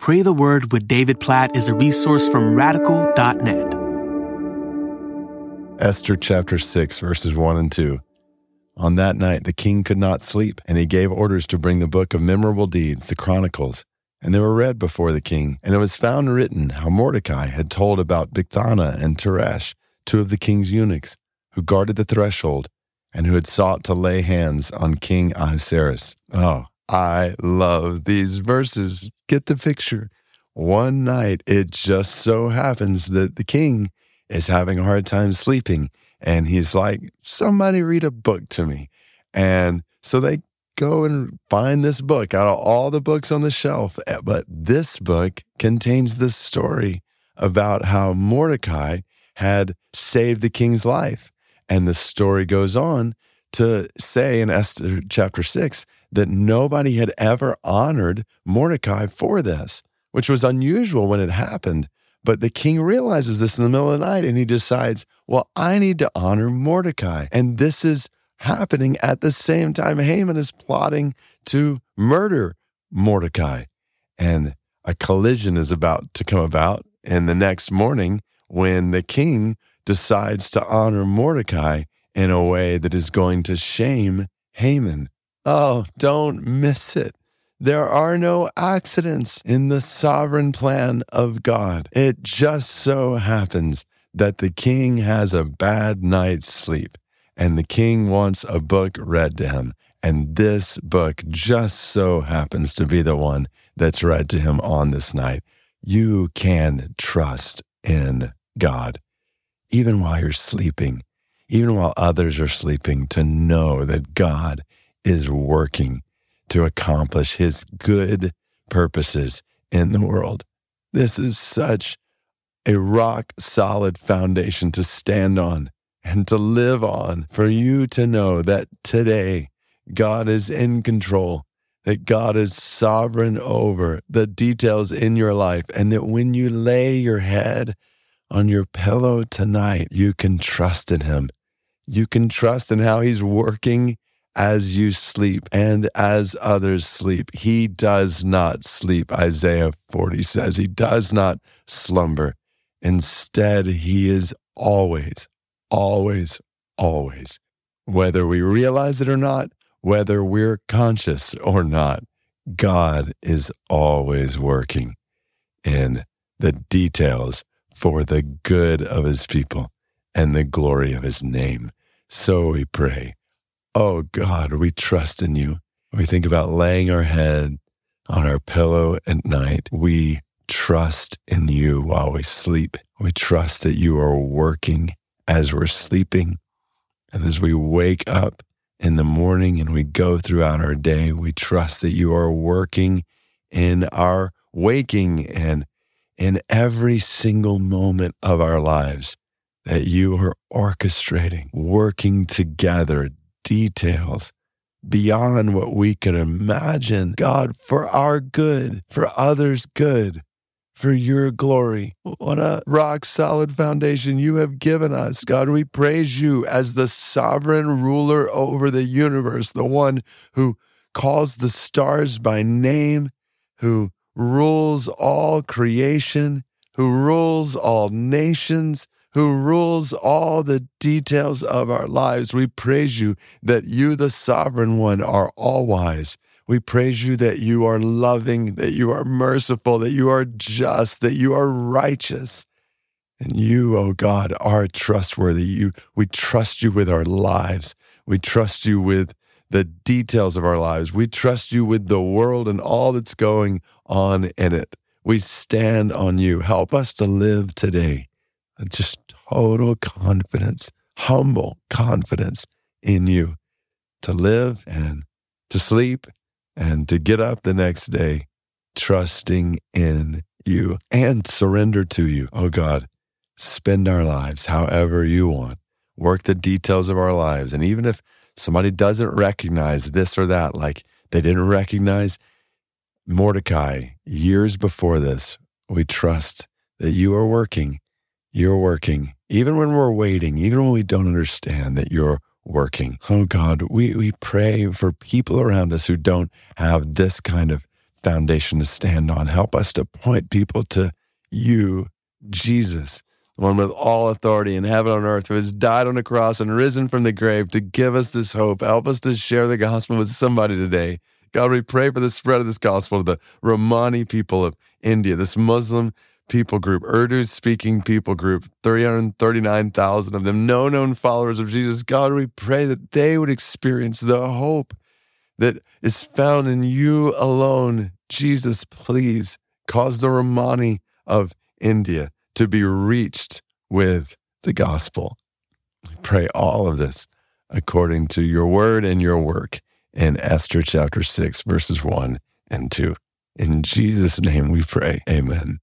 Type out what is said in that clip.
Pray the Word with David Platt is a resource from radical.net. Esther chapter 6, verses 1 and 2. On that night, the king could not sleep, and he gave orders to bring the book of memorable deeds, the Chronicles. And they were read before the king. And it was found written how Mordecai had told about Bigthana and Teresh, two of the king's eunuchs, who guarded the threshold, and who had sought to lay hands on King Ahasuerus. Oh, I love these verses. Get the picture. One night, it just so happens that the king is having a hard time sleeping. And he's like, somebody read a book to me. And so they go and find this book out of all the books on the shelf. Eh, but this book contains the story about how Mordecai had saved the king's life. And the story goes on to say in Esther chapter 6 that nobody had ever honored Mordecai for this, which was unusual when it happened. But the king realizes this in the middle of the night and he decides, well, I need to honor Mordecai. And this is happening at the same time Haman is plotting to murder Mordecai. And a collision is about to come about. And the next morning, when the king decides to honor Mordecai in a way that is going to shame Haman. Oh, don't miss it. There are no accidents in the sovereign plan of God. It just so happens that the king has a bad night's sleep and the king wants a book read to him. And this book just so happens to be the one that's read to him on this night. You can trust in God, even while you're sleeping, even while others are sleeping, to know that God is working to accomplish his good purposes in the world. This is such a rock solid foundation to stand on and to live on for you to know that today God is in control, that God is sovereign over the details in your life, and that when you lay your head on your pillow tonight, you can trust in Him. You can trust in how He's working as you sleep and as others sleep. He does not sleep. Isaiah 40 says he does not slumber. Instead, he is always, always, always, whether we realize it or not, whether we're conscious or not, God is always working in the details for the good of his people and the glory of his name. So we pray Oh God, we trust in you. We think about laying our head on our pillow at night. We trust in you while we sleep. We trust that you are working as we're sleeping. And as we wake up in the morning and we go throughout our day, we trust that you are working in our waking and in every single moment of our lives, that you are orchestrating, working together details beyond what we could imagine. God, for our good, for others' good, for your glory. What a rock solid foundation you have given us. God, we praise you as the sovereign ruler over the universe, the one who calls the stars by name, who rules all creation, who rules all nations who rules all the details of our lives. We praise you that you, the sovereign one, are all wise. We praise you that you are loving, that you are merciful, that you are just, that you are righteous. And you, oh God, are trustworthy. You, we trust you with our lives. We trust you with the details of our lives. We trust you with the world and all that's going on in it. We stand on you. Help us to live today just total confidence, humble confidence in you to live and to sleep and to get up the next day, trusting in you and surrender to you. Oh God, spend our lives however you want. Work the details of our lives. And even if somebody doesn't recognize this or that, like they didn't recognize Mordecai years before this, we trust that you are working you're working, even when we're waiting, even when we don't understand that you're working. Oh God, we, we pray for people around us who don't have this kind of foundation to stand on. Help us to point people to you, Jesus, the one with all authority in heaven and earth, who has died on the cross and risen from the grave to give us this hope. Help us to share the gospel with somebody today. God, we pray for the spread of this gospel to the Romani people of India, this Muslim people group, Urdu speaking people group, 339,000 of them, no known followers of Jesus. God, we pray that they would experience the hope that is found in you alone. Jesus, please cause the Romani of India to be reached with the gospel. We pray all of this according to your word and your work in Esther chapter 6, verses 1 and 2. In Jesus' name we pray. Amen.